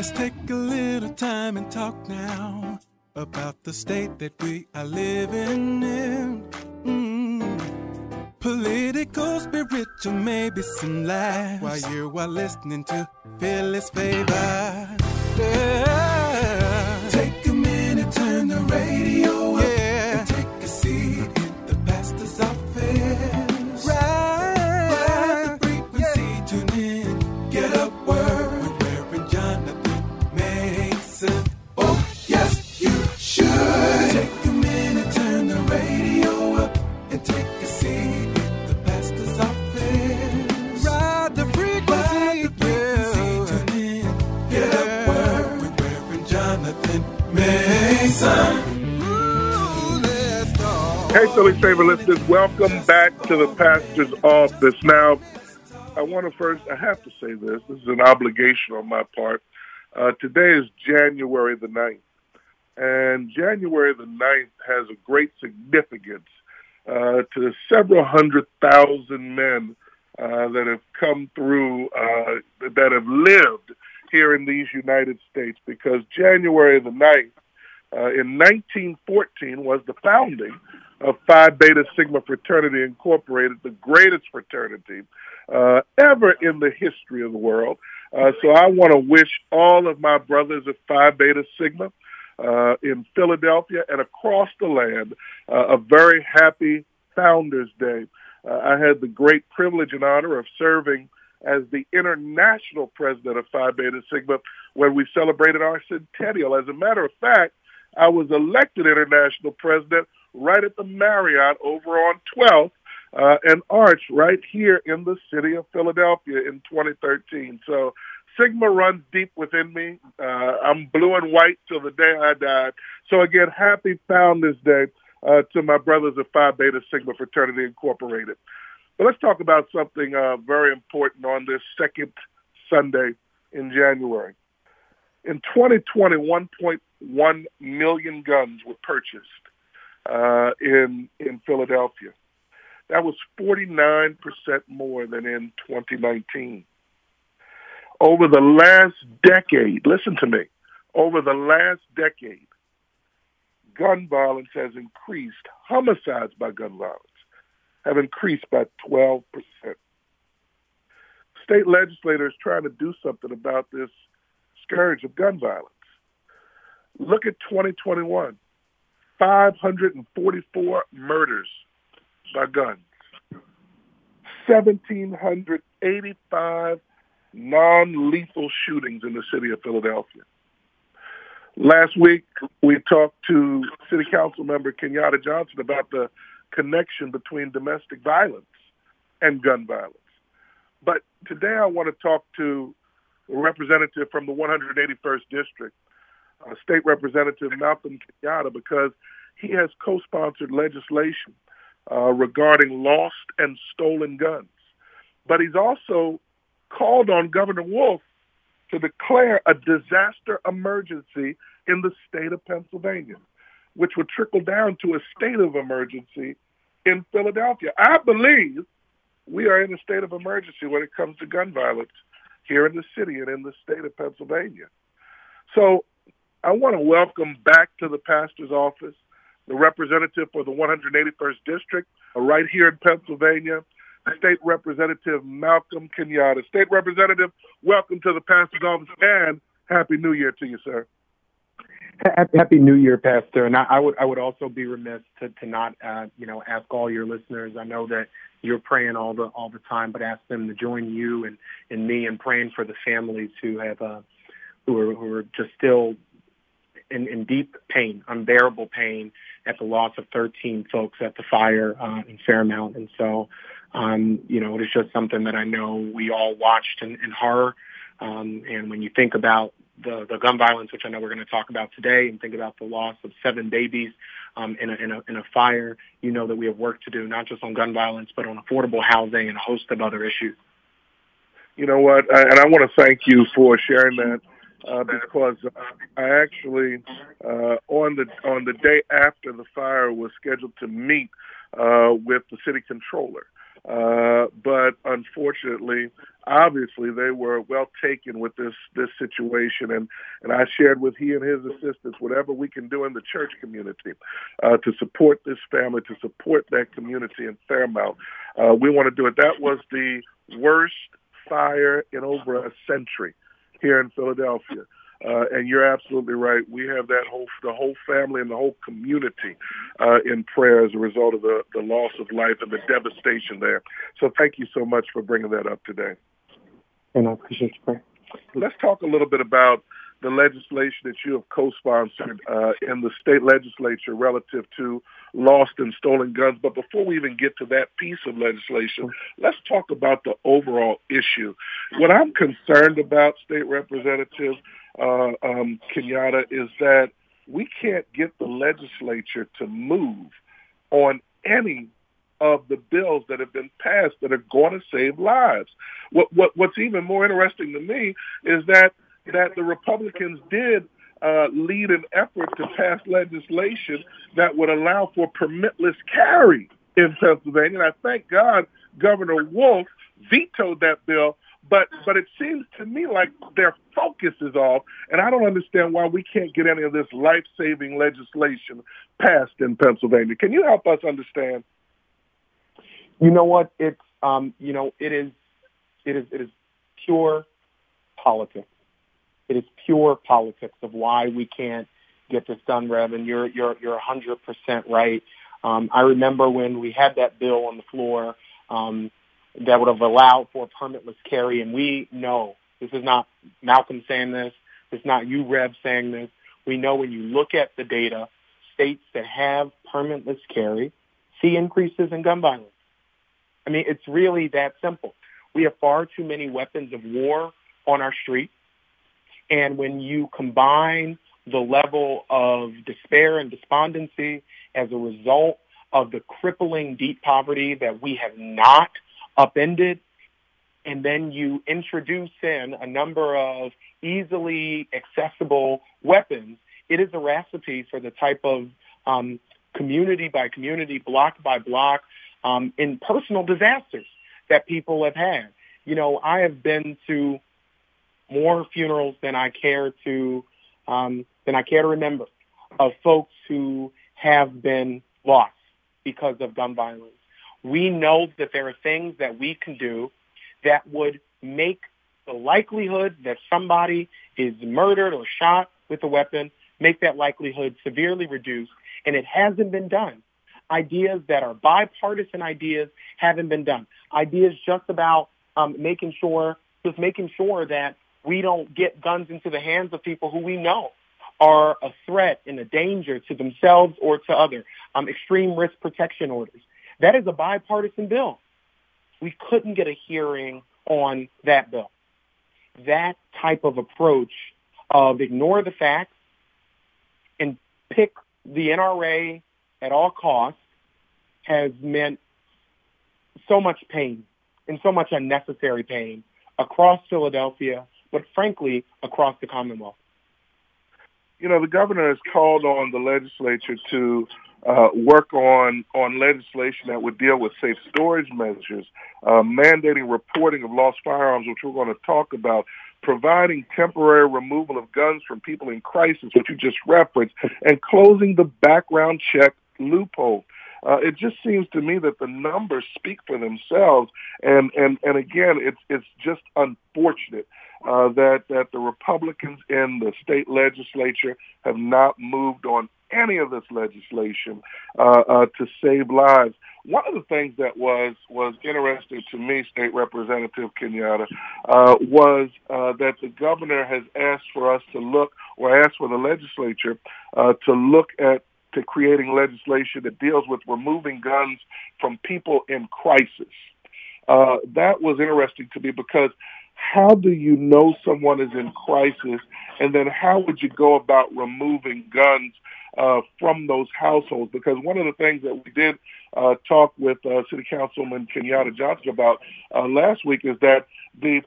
Let's take a little time and talk now about the state that we are living in. Mm. Political, spiritual, maybe some laughs while you are listening to Philly's Favor. Yeah. Hey, Philly Favor listeners, welcome back to the pastor's office. Now, I want to first, I have to say this, this is an obligation on my part. Uh, today is January the 9th, and January the 9th has a great significance uh, to several hundred thousand men uh, that have come through, uh, that have lived here in these United States, because January the 9th uh, in 1914 was the founding of Phi Beta Sigma Fraternity Incorporated, the greatest fraternity uh, ever in the history of the world. Uh, so I want to wish all of my brothers of Phi Beta Sigma uh, in Philadelphia and across the land uh, a very happy Founders Day. Uh, I had the great privilege and honor of serving as the international president of Phi Beta Sigma when we celebrated our centennial. As a matter of fact, I was elected international president right at the Marriott over on 12th uh, and Arch right here in the city of Philadelphia in 2013. So Sigma runs deep within me. Uh, I'm blue and white till the day I died. So again, happy Founders Day uh, to my brothers of Phi Beta Sigma Fraternity Incorporated. But let's talk about something uh, very important on this second Sunday in January. In 2020, 1.1 million guns were purchased uh, in in Philadelphia. That was 49% more than in 2019. Over the last decade, listen to me, over the last decade, gun violence has increased, homicides by gun violence have increased by 12%. State legislators trying to do something about this scourge of gun violence. Look at 2021. 544 murders by guns, 1,785 non-lethal shootings in the city of Philadelphia. Last week, we talked to City Council member Kenyatta Johnson about the connection between domestic violence and gun violence. But today I want to talk to a representative from the 181st District, uh, State Representative Malcolm Kenyatta, because he has co-sponsored legislation uh, regarding lost and stolen guns. But he's also called on Governor Wolf to declare a disaster emergency in the state of Pennsylvania, which would trickle down to a state of emergency in Philadelphia. I believe we are in a state of emergency when it comes to gun violence here in the city and in the state of Pennsylvania. So I want to welcome back to the pastor's office the representative for the 181st District right here in Pennsylvania, State Representative Malcolm Kenyatta. State Representative, welcome to the pastor's office and Happy New Year to you, sir. Happy New Year, Pastor. And I, I would I would also be remiss to, to not uh, you know ask all your listeners. I know that you're praying all the all the time, but ask them to join you and, and me in praying for the families who have uh, who are who are just still in, in deep pain, unbearable pain at the loss of 13 folks at the fire uh, in Fairmount. And so, um, you know, it is just something that I know we all watched in, in horror. Um, and when you think about the, the gun violence, which I know we're going to talk about today, and think about the loss of seven babies um, in, a, in, a, in a fire, you know that we have work to do, not just on gun violence, but on affordable housing and a host of other issues. You know what? And I want to thank you for sharing that uh, because I actually uh, on the on the day after the fire was scheduled to meet uh, with the city controller Uh, but unfortunately, obviously, they were well taken with this this situation, and and I shared with he and his assistants whatever we can do in the church community uh, to support this family, to support that community in Fairmount. Uh, we want to do it. That was the worst fire in over a century here in Philadelphia. Uh, and you're absolutely right. We have that whole the whole family and the whole community uh, in prayer as a result of the, the loss of life and the devastation there. So thank you so much for bringing that up today. And I appreciate prayer. Let's talk a little bit about the legislation that you have co-sponsored uh, in the state legislature relative to lost and stolen guns. But before we even get to that piece of legislation, let's talk about the overall issue. What I'm concerned about, State Representative uh, um, Kenyatta, is that we can't get the legislature to move on any of the bills that have been passed that are going to save lives. What, what, what's even more interesting to me is that that the Republicans did uh, lead an effort to pass legislation that would allow for permitless carry in Pennsylvania. And I thank God Governor Wolf vetoed that bill but but it seems to me like their focus is off, and I don't understand why we can't get any of this life saving legislation passed in Pennsylvania. Can you help us understand? You know what? It's um, you know it is it is it is pure politics. It is pure politics of why we can't get this done, Rev. And you're you're you're 100 percent right. Um, I remember when we had that bill on the floor. Um, that would have allowed for permitless carry. And we know this is not Malcolm saying this. It's not you, Rev, saying this. We know when you look at the data, states that have permitless carry see increases in gun violence. I mean, it's really that simple. We have far too many weapons of war on our streets. And when you combine the level of despair and despondency as a result of the crippling deep poverty that we have not upended, and then you introduce in a number of easily accessible weapons, it is a recipe for the type of um, community by community, block by block, um, in personal disasters that people have had. You know, I have been to more funerals than I care to um, than I care to remember of folks who have been lost because of gun violence we know that there are things that we can do that would make the likelihood that somebody is murdered or shot with a weapon, make that likelihood severely reduced. And it hasn't been done. Ideas that are bipartisan ideas haven't been done. Ideas just about um, making sure, just making sure that we don't get guns into the hands of people who we know are a threat and a danger to themselves or to other. Um, extreme risk protection orders. That is a bipartisan bill. We couldn't get a hearing on that bill. That type of approach of ignore the facts and pick the NRA at all costs has meant so much pain and so much unnecessary pain across Philadelphia, but frankly, across the Commonwealth. You know, the governor has called on the legislature to uh, work on on legislation that would deal with safe storage measures, uh, mandating reporting of lost firearms, which we're going to talk about, providing temporary removal of guns from people in crisis, which you just referenced, and closing the background check loophole. Uh, it just seems to me that the numbers speak for themselves, and and and again, it's it's just unfortunate uh, that that the Republicans in the state legislature have not moved on any of this legislation uh, uh, to save lives. One of the things that was was interesting to me, State Representative Kenyatta, uh, was uh, that the governor has asked for us to look, or asked for the legislature uh, to look at to creating legislation that deals with removing guns from people in crisis. Uh, that was interesting to me because how do you know someone is in crisis, and then how would you go about removing guns uh, from those households. Because one of the things that we did uh, talk with uh, City Councilman Kenyatta Johnson about uh, last week is that the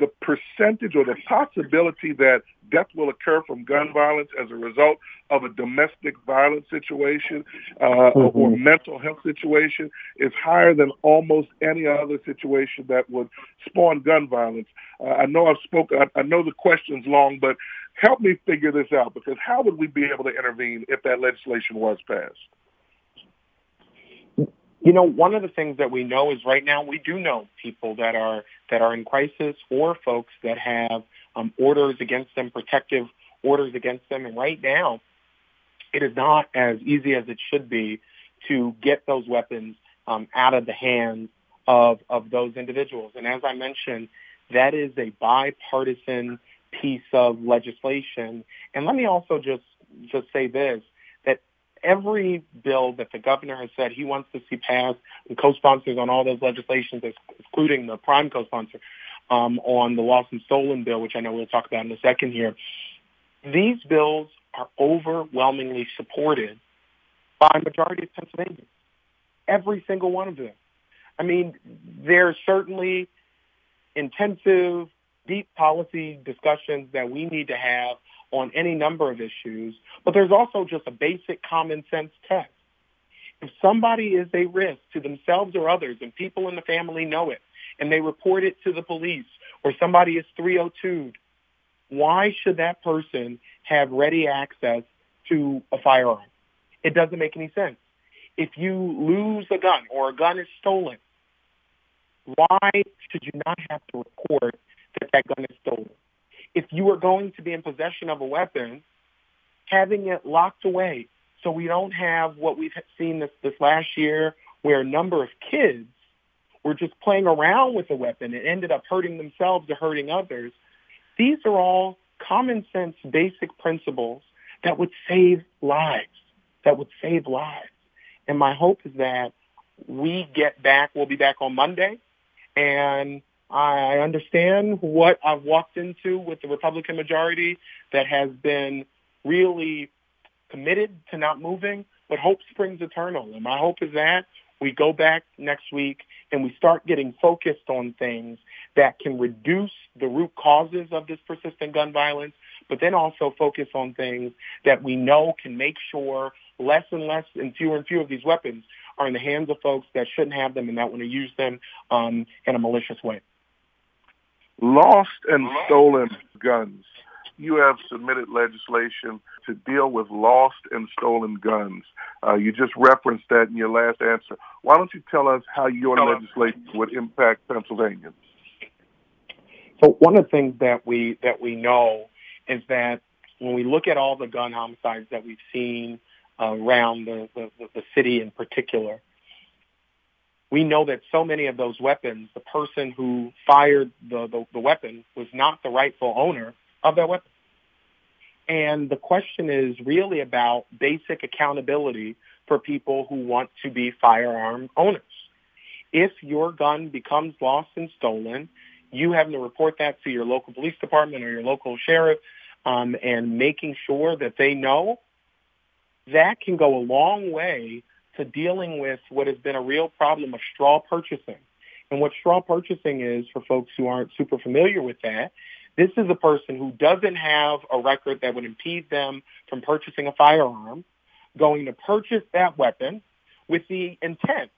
the percentage or the possibility that death will occur from gun violence as a result of a domestic violence situation uh, mm-hmm. or mental health situation is higher than almost any other situation that would spawn gun violence. Uh, I know I've spoken, I, I know the question's long, but help me figure this out because how would we be able to intervene if that legislation was passed? You know, one of the things that we know is right now we do know people that are that are in crisis or folks that have um, orders against them, protective orders against them, and right now it is not as easy as it should be to get those weapons um, out of the hands of of those individuals. And as I mentioned, that is a bipartisan piece of legislation. And let me also just just say this every bill that the governor has said he wants to see passed and co-sponsors on all those legislations, including the prime co-sponsor um, on the lost and stolen bill, which I know we'll talk about in a second here. These bills are overwhelmingly supported by a majority of Pennsylvanians. Every single one of them. I mean, there's certainly intensive, deep policy discussions that we need to have on any number of issues, but there's also just a basic common sense test. If somebody is a risk to themselves or others and people in the family know it and they report it to the police or somebody is 302'd, why should that person have ready access to a firearm? It doesn't make any sense. If you lose a gun or a gun is stolen, why should you not have to report that that gun is stolen? If you are going to be in possession of a weapon, having it locked away so we don't have what we've seen this, this last year where a number of kids were just playing around with a weapon and ended up hurting themselves or hurting others. These are all common sense basic principles that would save lives, that would save lives. And my hope is that we get back, we'll be back on Monday, and I understand what I've walked into with the Republican majority that has been really committed to not moving, but hope springs eternal. And my hope is that we go back next week and we start getting focused on things that can reduce the root causes of this persistent gun violence, but then also focus on things that we know can make sure less and less and fewer and fewer of these weapons are in the hands of folks that shouldn't have them and that want to use them um, in a malicious way lost and stolen guns. You have submitted legislation to deal with lost and stolen guns. Uh, you just referenced that in your last answer. Why don't you tell us how your legislation would impact Pennsylvania? So one of the things that we that we know is that when we look at all the gun homicides that we've seen around the, the, the city in particular, we know that so many of those weapons, the person who fired the, the, the weapon was not the rightful owner of that weapon. And the question is really about basic accountability for people who want to be firearm owners. If your gun becomes lost and stolen, you having to report that to your local police department or your local sheriff um, and making sure that they know, that can go a long way to dealing with what has been a real problem of straw purchasing. And what straw purchasing is, for folks who aren't super familiar with that, this is a person who doesn't have a record that would impede them from purchasing a firearm, going to purchase that weapon with the intent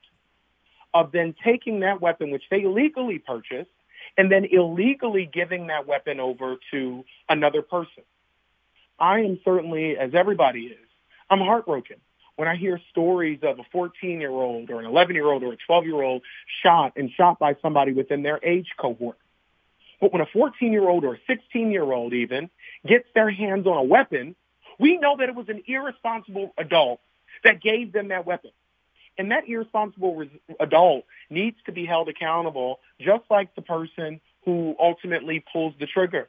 of then taking that weapon, which they legally purchased, and then illegally giving that weapon over to another person. I am certainly, as everybody is, I'm heartbroken when I hear stories of a 14 year old or an 11 year old or a 12 year old shot and shot by somebody within their age cohort. But when a 14 year old or a 16 year old even gets their hands on a weapon, we know that it was an irresponsible adult that gave them that weapon. And that irresponsible res- adult needs to be held accountable just like the person who ultimately pulls the trigger.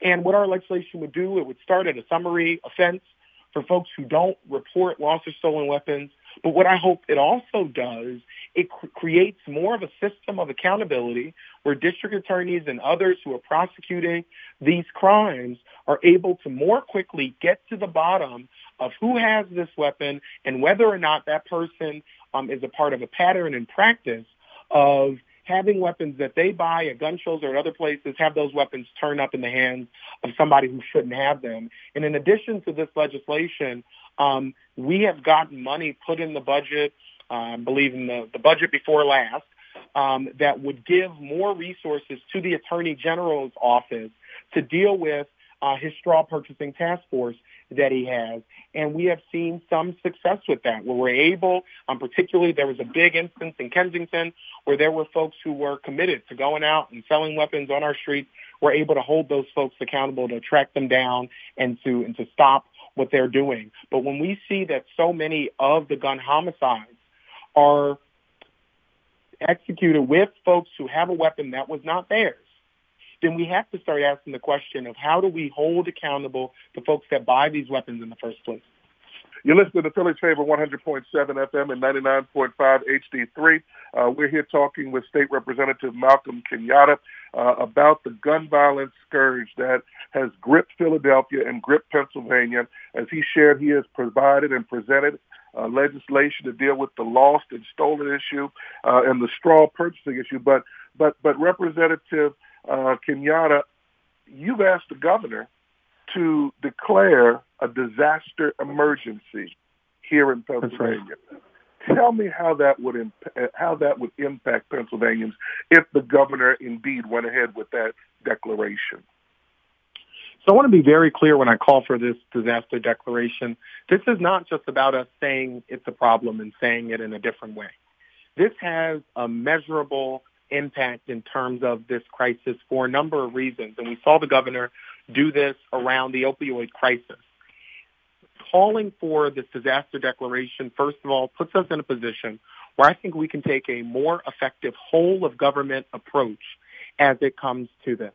And what our legislation would do, it would start at a summary offense for folks who don't report lost or stolen weapons. But what I hope it also does, it cr- creates more of a system of accountability where district attorneys and others who are prosecuting these crimes are able to more quickly get to the bottom of who has this weapon and whether or not that person um, is a part of a pattern and practice of having weapons that they buy at gun shows or at other places, have those weapons turn up in the hands of somebody who shouldn't have them. And in addition to this legislation, um, we have gotten money put in the budget, uh, I believe in the, the budget before last, um, that would give more resources to the Attorney General's office to deal with uh, his straw purchasing task force that he has. And we have seen some success with that, where we're able, um, particularly there was a big instance in Kensington where there were folks who were committed to going out and selling weapons on our streets. We're able to hold those folks accountable to track them down and to, and to stop what they're doing. But when we see that so many of the gun homicides are executed with folks who have a weapon that was not theirs, then we have to start asking the question of how do we hold accountable the folks that buy these weapons in the first place? You're listening to Philly's Favor 100.7 FM and 99.5 HD3. Uh, we're here talking with State Representative Malcolm Kenyatta uh, about the gun violence scourge that has gripped Philadelphia and gripped Pennsylvania. As he shared, he has provided and presented uh, legislation to deal with the lost and stolen issue uh, and the straw purchasing issue. But but but Representative uh, Kenyatta, you've asked the governor to declare a disaster emergency here in Pennsylvania. Right. Tell me how that would imp- how that would impact Pennsylvanians if the governor indeed went ahead with that declaration. So I want to be very clear when I call for this disaster declaration. This is not just about us saying it's a problem and saying it in a different way. This has a measurable impact in terms of this crisis for a number of reasons. And we saw the governor do this around the opioid crisis. Calling for this disaster declaration, first of all, puts us in a position where I think we can take a more effective whole of government approach as it comes to this.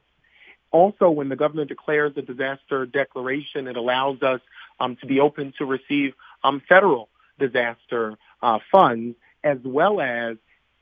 Also, when the governor declares a disaster declaration, it allows us um, to be open to receive um, federal disaster uh, funds as well as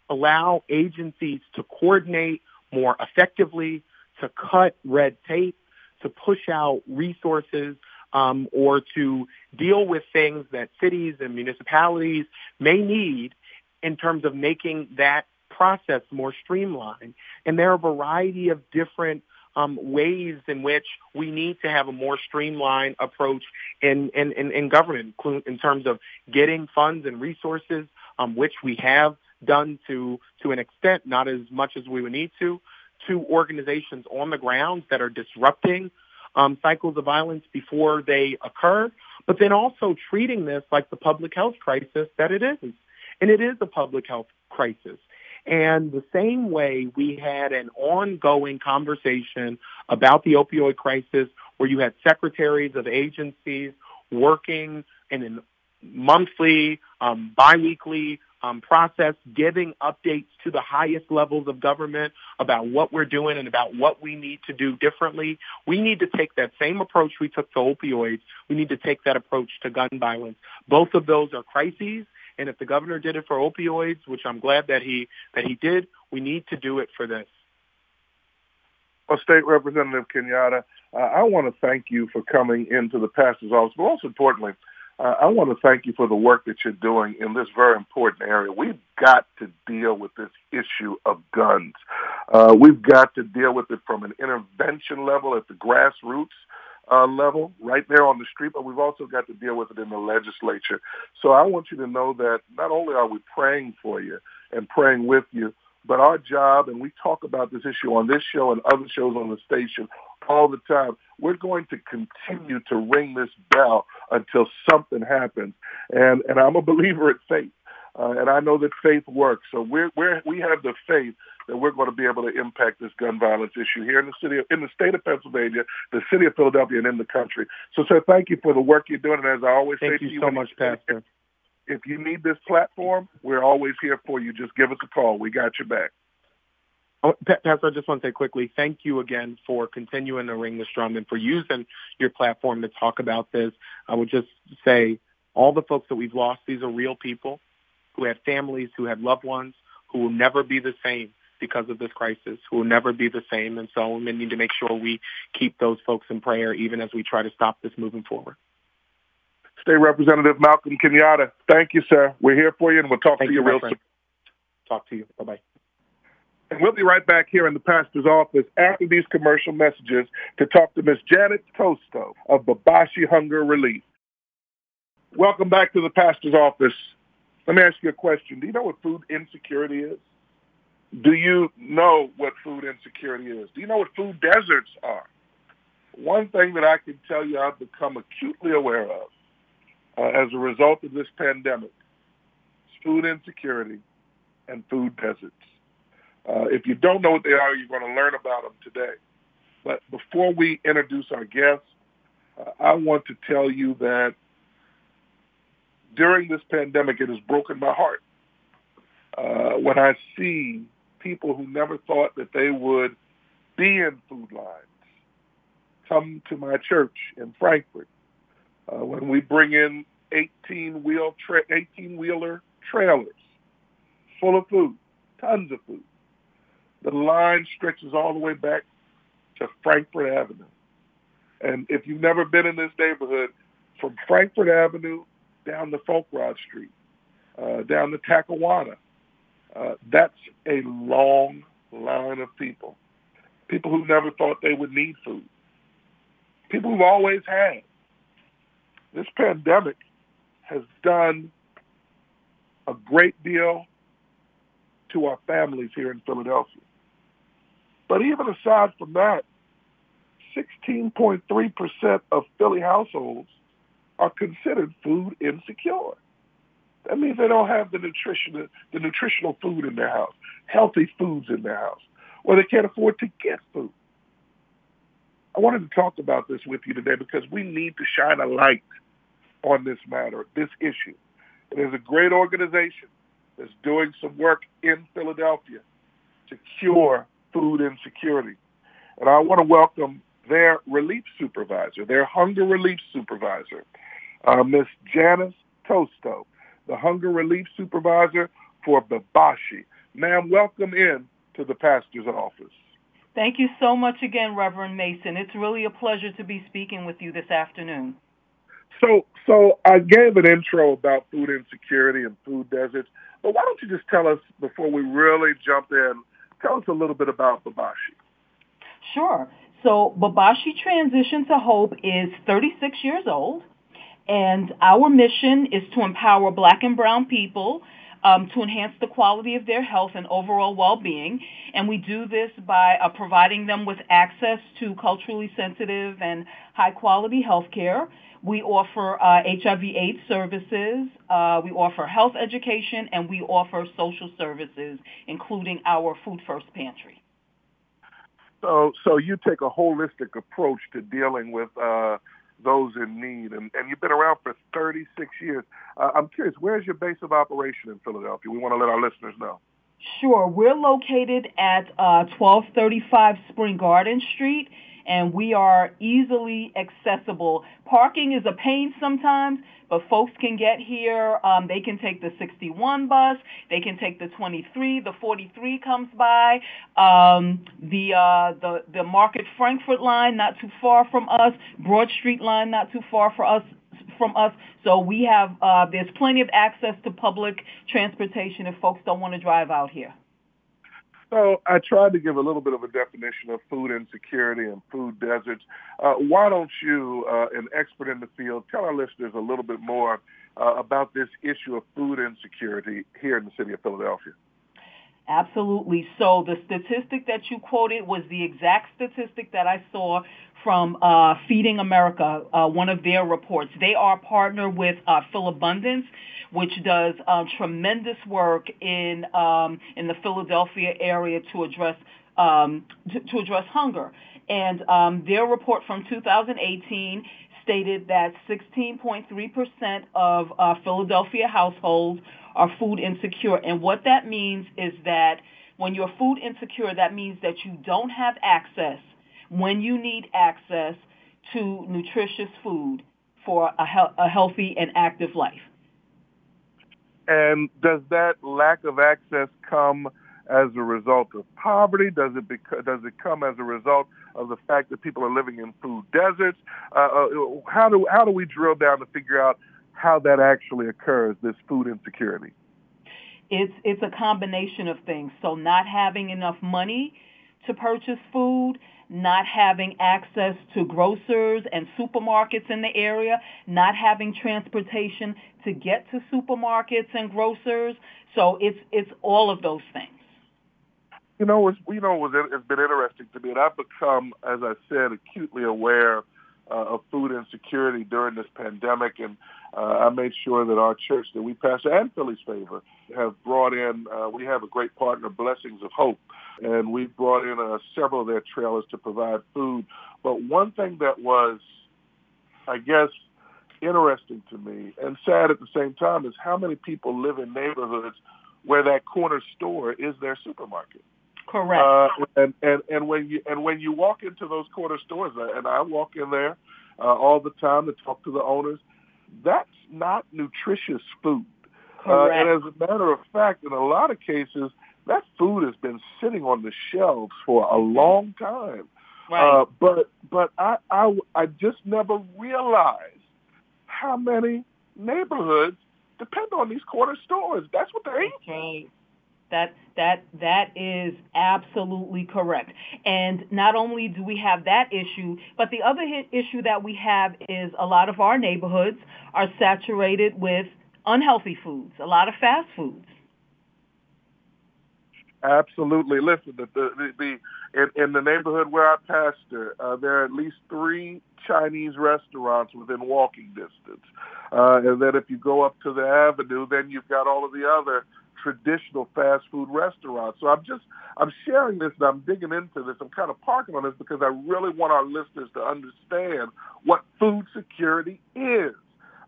allow agencies to coordinate more effectively, to cut red tape, to push out resources, um, or to deal with things that cities and municipalities may need in terms of making that process more streamlined. And there are a variety of different um, ways in which we need to have a more streamlined approach in, in, in, in government in terms of getting funds and resources, um, which we have done to, to an extent, not as much as we would need to, to organizations on the ground that are disrupting um, cycles of violence before they occur, but then also treating this like the public health crisis that it is. And it is a public health crisis. And the same way we had an ongoing conversation about the opioid crisis where you had secretaries of agencies working in a monthly, um, biweekly um, process, giving updates to the highest levels of government about what we're doing and about what we need to do differently. We need to take that same approach we took to opioids. We need to take that approach to gun violence. Both of those are crises. And if the governor did it for opioids, which I'm glad that he that he did, we need to do it for this. Well, State Representative Kenyatta, uh, I want to thank you for coming into the pastor's office, but most importantly, uh, I want to thank you for the work that you're doing in this very important area. We've got to deal with this issue of guns. Uh, we've got to deal with it from an intervention level at the grassroots uh, level, right there on the street, but we've also got to deal with it in the legislature. So I want you to know that not only are we praying for you and praying with you, but our job, and we talk about this issue on this show and other shows on the station all the time, we're going to continue to ring this bell until something happens. And, and I'm a believer in faith. Uh, and I know that faith works. So we're, we're, we have the faith that we're going to be able to impact this gun violence issue here in the city, of, in the state of Pennsylvania, the city of Philadelphia, and in the country. So, sir, thank you for the work you're doing. And as I always thank say you to you, so much, Pastor. If you need this platform, we're always here for you. Just give us a call. We got your back. Oh, Pastor, I just want to say quickly, thank you again for continuing to ring the drum and for using your platform to talk about this. I would just say all the folks that we've lost, these are real people who have families, who have loved ones, who will never be the same because of this crisis, who will never be the same. And so we need to make sure we keep those folks in prayer even as we try to stop this moving forward. State Representative Malcolm Kenyatta, thank you, sir. We're here for you, and we'll talk thank to you, you real soon. Talk to you. Bye-bye. And we'll be right back here in the pastor's office after these commercial messages to talk to Miss Janice Tosto of Bebashi Hunger Relief. Welcome back to the pastor's office. Let me ask you a question. Do you know what food insecurity is? Do you know what food insecurity is? Do you know what food deserts are? One thing that I can tell you I've become acutely aware of uh, as a result of this pandemic is food insecurity and food deserts. Uh, if you don't know what they are, you're going to learn about them today. But before we introduce our guests, uh, I want to tell you that during this pandemic, it has broken my heart uh, when I see people who never thought that they would be in food lines come to my church in Frankford uh, when we bring in 18 wheel tra- 18 wheeler trailers full of food, tons of food. The line stretches all the way back to Frankford Avenue. And if you've never been in this neighborhood, from Frankford Avenue down to Foulkrod Street, uh, down to Talcahuano, uh, that's a long line of people. People who never thought they would need food. People who've always had. This pandemic has done a great deal to our families here in Philadelphia. But even aside from that, 16.3% of Philly households are considered food insecure. That means they don't have the nutrition, the nutritional food in their house, healthy foods in their house, or they can't afford to get food. I wanted to talk about this with you today because we need to shine a light on this matter, this issue. There's a great organization that's doing some work in Philadelphia to cure food insecurity. And I want to welcome their relief supervisor, their hunger relief supervisor, uh, Miss Janice Tosto the hunger relief supervisor for Bebashi. Ma'am, welcome in to the pastor's office. Thank you so much again, Reverend Mason. It's really a pleasure to be speaking with you this afternoon. So, so I gave an intro about food insecurity and food deserts, but why don't you just tell us before we really jump in? Tell us a little bit about Bebashi. Sure. So, Bebashi Transition to Hope is 36 years old. And our mission is to empower black and brown people um, to enhance the quality of their health and overall well-being. And we do this by uh, providing them with access to culturally sensitive and high-quality health care. We offer uh, HIV/AIDS services. Uh, we offer health education, and we offer social services, including our Food First Pantry. So, so you take a holistic approach to dealing with uh, those in need. And, and you've been around for 36 years. Uh, I'm curious, where's your base of operation in Philadelphia? We want to let our listeners know. Sure. We're located at uh, 1235 Spring Garden Street and we are easily accessible. Parking is a pain sometimes, but folks can get here. Um, they can take the 61 bus. They can take the 23. The 43 comes by. Um, the uh, the the Market Frankford line, not too far from us. Broad Street line, not too far for us from us. So we have uh, there's plenty of access to public transportation if folks don't want to drive out here. So I tried to give a little bit of a definition of food insecurity and food deserts. Uh, why don't you, uh, an expert in the field, tell our listeners a little bit more uh, about this issue of food insecurity here in the city of Philadelphia? Absolutely. So the statistic that you quoted was the exact statistic that I saw from uh, Feeding America, uh, one of their reports. They are partnered with uh, Philabundance, which does uh, tremendous work in um, in the Philadelphia area to address um, to, to, address hunger. And um, their report from 2018 stated that 16.3% of uh, Philadelphia households are food insecure. And what that means is that when you're food insecure, that means that you don't have access when you need access to nutritious food for a, he- a healthy and active life. And does that lack of access come as a result of poverty? Does it bec- does it come as a result of the fact that people are living in food deserts? Uh, uh, how do how do we drill down to figure out how that actually occurs? This food insecurity. it's it's a combination of things. So not having enough money to purchase food, not having access to grocers and supermarkets in the area, not having transportation to get to supermarkets and grocers. So it's it's all of those things. You know, it's you know, it's been interesting to me, and I've become, as I said, acutely aware uh, of food insecurity during this pandemic, and uh, I made sure that our church that we pastor and Philly's Favor have brought in. Uh, we have a great partner, Blessings of Hope, and we brought in uh, several of their trailers to provide food. But one thing that was, I guess, interesting to me and sad at the same time is how many people live in neighborhoods where that corner store is their supermarket. Correct. Uh, and, and and when you and when you walk into those corner stores, uh, and I walk in there uh, all the time to talk to the owners, that's not nutritious food. Uh, and as a matter of fact, in a lot of cases, that food has been sitting on the shelves for a long time. Right. Uh, but but I, I I just never realized how many neighborhoods depend on these corner stores. That's what they eat. Okay. That that that is absolutely correct. And not only do we have that issue, but the other issue that we have is a lot of our neighborhoods are saturated with unhealthy foods, a lot of fast foods. Absolutely. Listen, the, the, the in, in the neighborhood where I pastor, uh, there are at least three Chinese restaurants within walking distance. Uh, and then if you go up to the avenue, then you've got all of the other traditional fast food restaurants. So I'm just I'm sharing this and I'm digging into this. I'm kind of parking on this because I really want our listeners to understand what food security is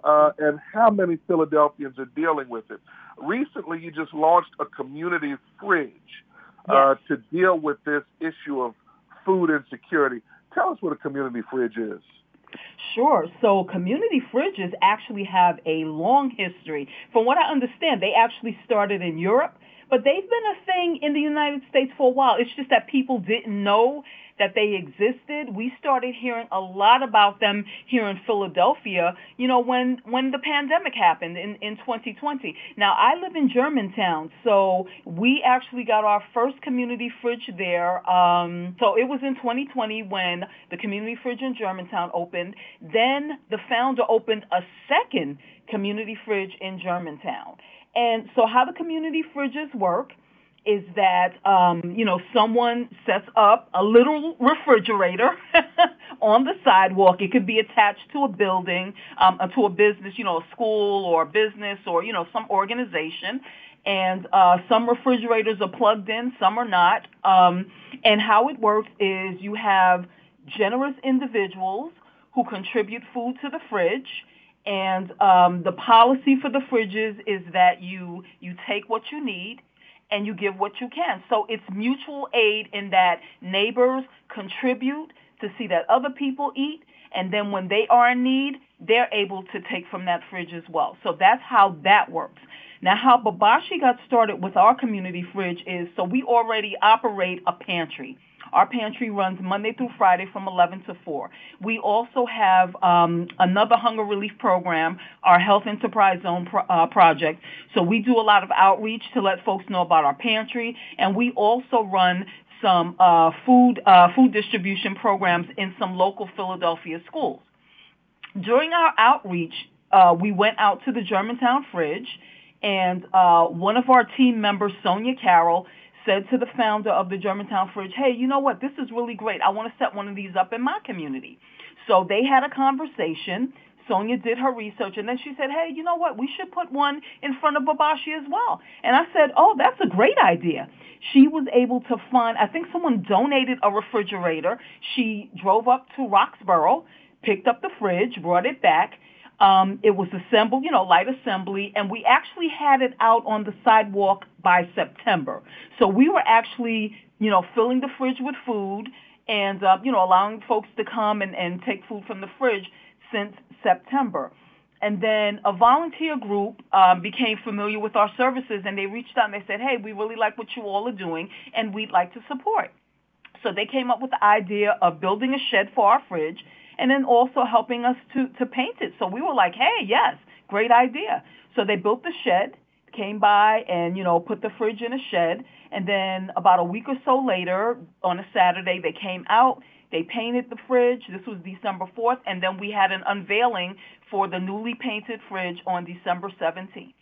uh, and how many Philadelphians are dealing with it. Recently, you just launched a community fridge uh, Yes. to deal with this issue of food insecurity. Tell us what a community fridge is. Sure. So community fridges actually have a long history. From what I understand, they actually started in Europe, but they've been a thing in the United States for a while. It's just that people didn't know that they existed. We started hearing a lot about them here in Philadelphia, you know, when when the pandemic happened in in 2020. Now, I live in Germantown, so we actually got our first community fridge there. Um so it was in 2020 when the community fridge in Germantown opened. Then the founder opened a second community fridge in Germantown. And so how the community fridges work is that um, you know someone sets up a little refrigerator on the sidewalk. It could be attached to a building, um, uh, to a business, you know, a school or a business or you know some organization. And uh, some refrigerators are plugged in, some are not. Um, and how it works is you have generous individuals who contribute food to the fridge. And um, the policy for the fridges is that you you take what you need and you give what you can. So it's mutual aid in that neighbors contribute to see that other people eat, and then when they are in need, they're able to take from that fridge as well. So that's how that works. Now, how Bebashi got started with our community fridge is so we already operate a pantry. Our pantry runs Monday through Friday from 11 to 4. We also have um, another hunger relief program, our Health Enterprise Zone pro- uh, project. So we do a lot of outreach to let folks know about our pantry, and we also run some uh, food uh, food distribution programs in some local Philadelphia schools. During our outreach, uh, we went out to the Germantown fridge, and uh, one of our team members, Sonia Carroll, said to the founder of the Germantown fridge, "Hey, you know what? This is really great. I want to set one of these up in my community." So they had a conversation. Sonia did her research, and then she said, "Hey, you know what? We should put one in front of Bebashi as well." And I said, "Oh, that's a great idea." She was able to find. I think someone donated a refrigerator. She drove up to Roxborough, picked up the fridge, brought it back. Um, it was assembled, you know, light assembly, and we actually had it out on the sidewalk by September. So we were actually, you know, filling the fridge with food and, uh, you know, allowing folks to come and, and take food from the fridge since September. And then a volunteer group um, became familiar with our services, and they reached out and they said, "Hey, we really like what you all are doing, and we'd like to support." So they came up with the idea of building a shed for our fridge, and then also helping us to to paint it. So we were like, "Hey, yes, great idea." So they built the shed, came by and, you know, put the fridge in a shed. And then about a week or so later, on a Saturday, they came out. They painted the fridge. This was December 4th. And then we had an unveiling for the newly painted fridge on December 17th.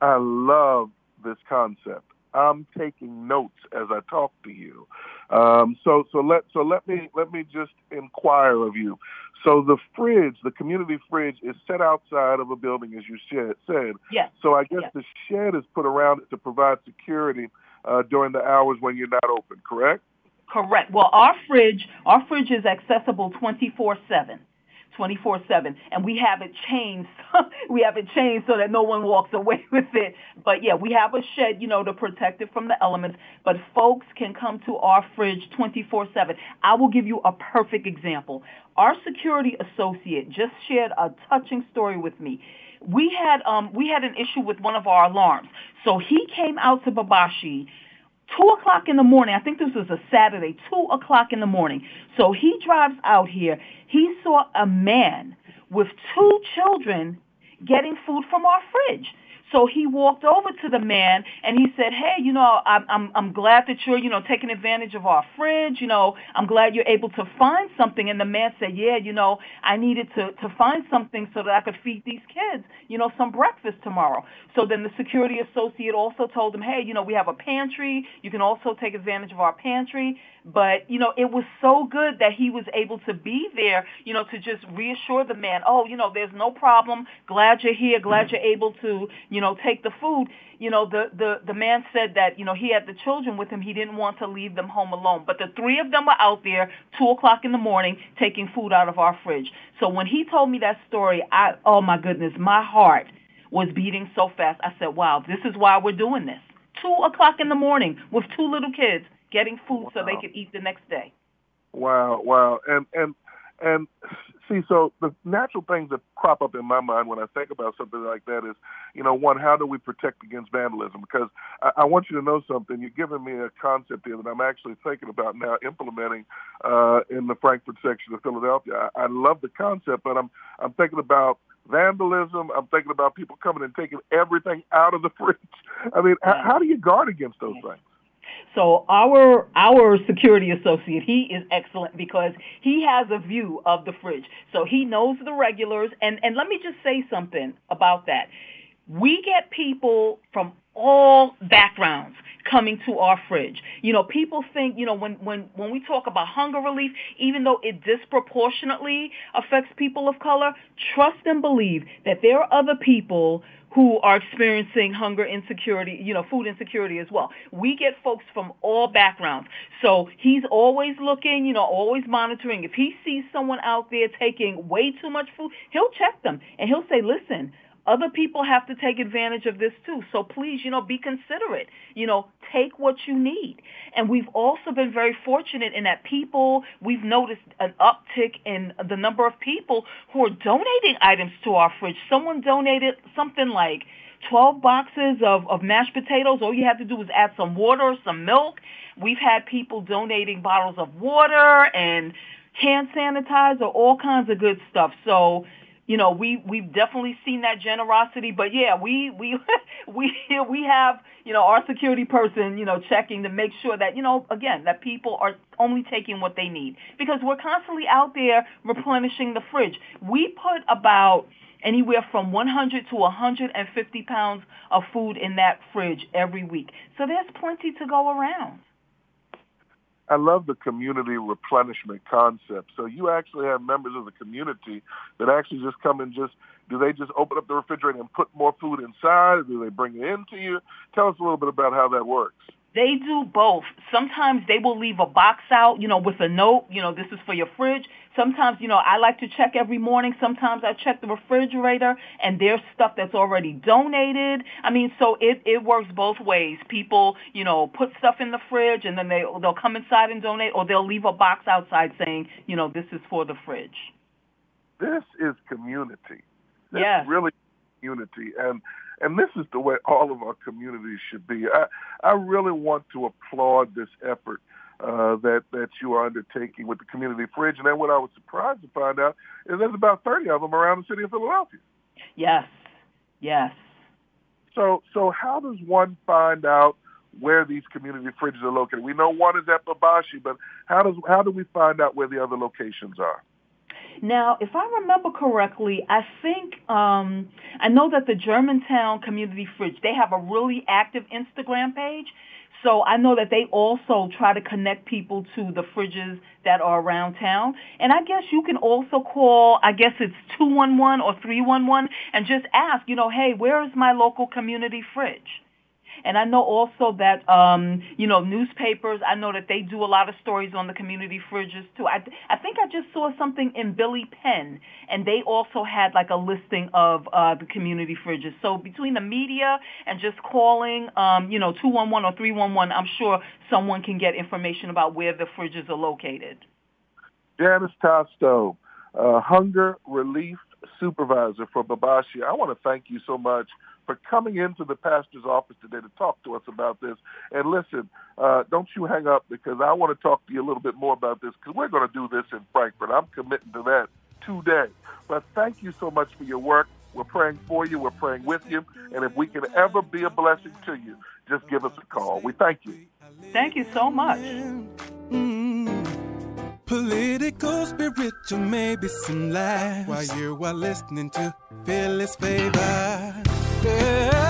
I love this concept. I'm taking notes as I talk to you. Um, so so let so let me let me just inquire of you. So the fridge, the community fridge, is set outside of a building, as you said. Yes. So I guess yes. the shed is put around it to provide security uh, during the hours when you're not open. Correct. Correct. Well, our fridge, our fridge is accessible 24/7. 24/7 and we have it chained we have it chained so that no one walks away with it. But yeah we have a shed you know to protect it from the elements. But folks can come to our fridge 24/7 I will give you a perfect example. Our security associate just shared a touching story with me. We had um we had an issue with one of our alarms. So he came out to Bebashi two o'clock in the morning. I think this was a Saturday, two o'clock in the morning. So he drives out here. He saw a man with two children getting food from our fridge. So he walked over to the man and he said, "Hey, you know, I'm I'm I'm glad that you're, you know, taking advantage of our fridge. You know, I'm glad you're able to find something." And the man said, "Yeah, you know, I needed to to find something so that I could feed these kids, you know, some breakfast tomorrow." So then the security associate also told him, "Hey, you know, we have a pantry. You can also take advantage of our pantry." But, you know, it was so good that he was able to be there, you know, to just reassure the man, oh, you know, there's no problem. Glad you're here. Glad you're able to, you know, take the food. You know, the, the, the man said that, you know, he had the children with him. He didn't want to leave them home alone. But the three of them were out there, 2 o'clock in the morning, taking food out of our fridge. So when he told me that story, I, oh my goodness, my heart was beating so fast. I said, wow, this is why we're doing this. 2 o'clock in the morning with two little kids getting food wow. so they could eat the next day. Wow, wow. And and and see, so the natural things that crop up in my mind when I think about something like that is, you know, one, how do we protect against vandalism? Because I, I want you to know something. You're giving me a concept here that I'm actually thinking about now implementing uh, in the Frankford section of Philadelphia. I, I love the concept, but I'm I'm thinking about vandalism. I'm thinking about people coming and taking everything out of the fridge. I mean, how, how do you guard against those things? So our our security associate, he is excellent because he has a view of the fridge. So he knows the regulars and and let me just say something about that. We get people from all backgrounds coming to our fridge. You know, people think, you know, when, when, when we talk about hunger relief, even though it disproportionately affects people of color, trust and believe that there are other people who are experiencing hunger insecurity, you know, food insecurity as well. We get folks from all backgrounds. So he's always looking, you know, always monitoring. If he sees someone out there taking way too much food, he'll check them and he'll say, listen, other people have to take advantage of this too. So please, you know, be considerate. You know, take what you need. And we've also been very fortunate in that people, we've noticed an uptick in the number of people who are donating items to our fridge. Someone donated something like 12 boxes of, of mashed potatoes. All you have to do is add some water some milk. We've had people donating bottles of water and hand sanitizer, all kinds of good stuff. So you know, we we've definitely seen that generosity. But yeah, we we we we have you know our security person you know checking to make sure that you know again that people are only taking what they need because we're constantly out there replenishing the fridge. We put about anywhere from 100 to 150 pounds of food in that fridge every week. So there's plenty to go around. I love the community replenishment concept. So you actually have members of the community that actually just come and just do they just open up the refrigerator and put more food inside, or do they bring it into you? Tell us a little bit about how that works. They do both. Sometimes they will leave a box out, you know, with a note, you know, this is for your fridge. Sometimes, you know, I like to check every morning. Sometimes I check the refrigerator and there's stuff that's already donated. I mean, so it, it works both ways. People, you know, put stuff in the fridge and then they, they'll come inside and donate or they'll leave a box outside saying, you know, this is for the fridge. This is community. This yes. is really community. And and this is the way all of our communities should be. I, I really want to applaud this effort uh, that that you are undertaking with the community fridge. And then what I was surprised to find out is there's about 30 of them around the city of Philadelphia. Yes, yes. So, so how does one find out where these community fridges are located? We know one is at Bebashi, but how does how do we find out where the other locations are? Now, if I remember correctly, I think um, I know that the Germantown Community Fridge they have a really active Instagram page. So I know that they also try to connect people to the fridges that are around town. And I guess you can also call, I guess it's 211 or 311 and just ask, you know, hey, where is my local community fridge? And I know also that, um, you know, newspapers, I know that they do a lot of stories on the community fridges too. I, I think I just saw something in Billy Penn, and they also had like a listing of uh, the community fridges. So between the media and just calling, um, you know, 211 or 311, I'm sure someone can get information about where the fridges are located. Janice Tosto, uh, Hunger Relief Supervisor for Bebashi. I want to thank you so much for coming into the pastor's office today to talk to us about this. And listen, uh, don't you hang up because I want to talk to you a little bit more about this because we're going to do this in Frankford. I'm committing to that today. But thank you so much for your work. We're praying for you. We're praying with you. And if we can ever be a blessing to you, just give us a call. We thank you. Thank you so much. Mm-hmm. Political, spiritual, maybe some laughs while you are listening to Philly's Favor. Yeah.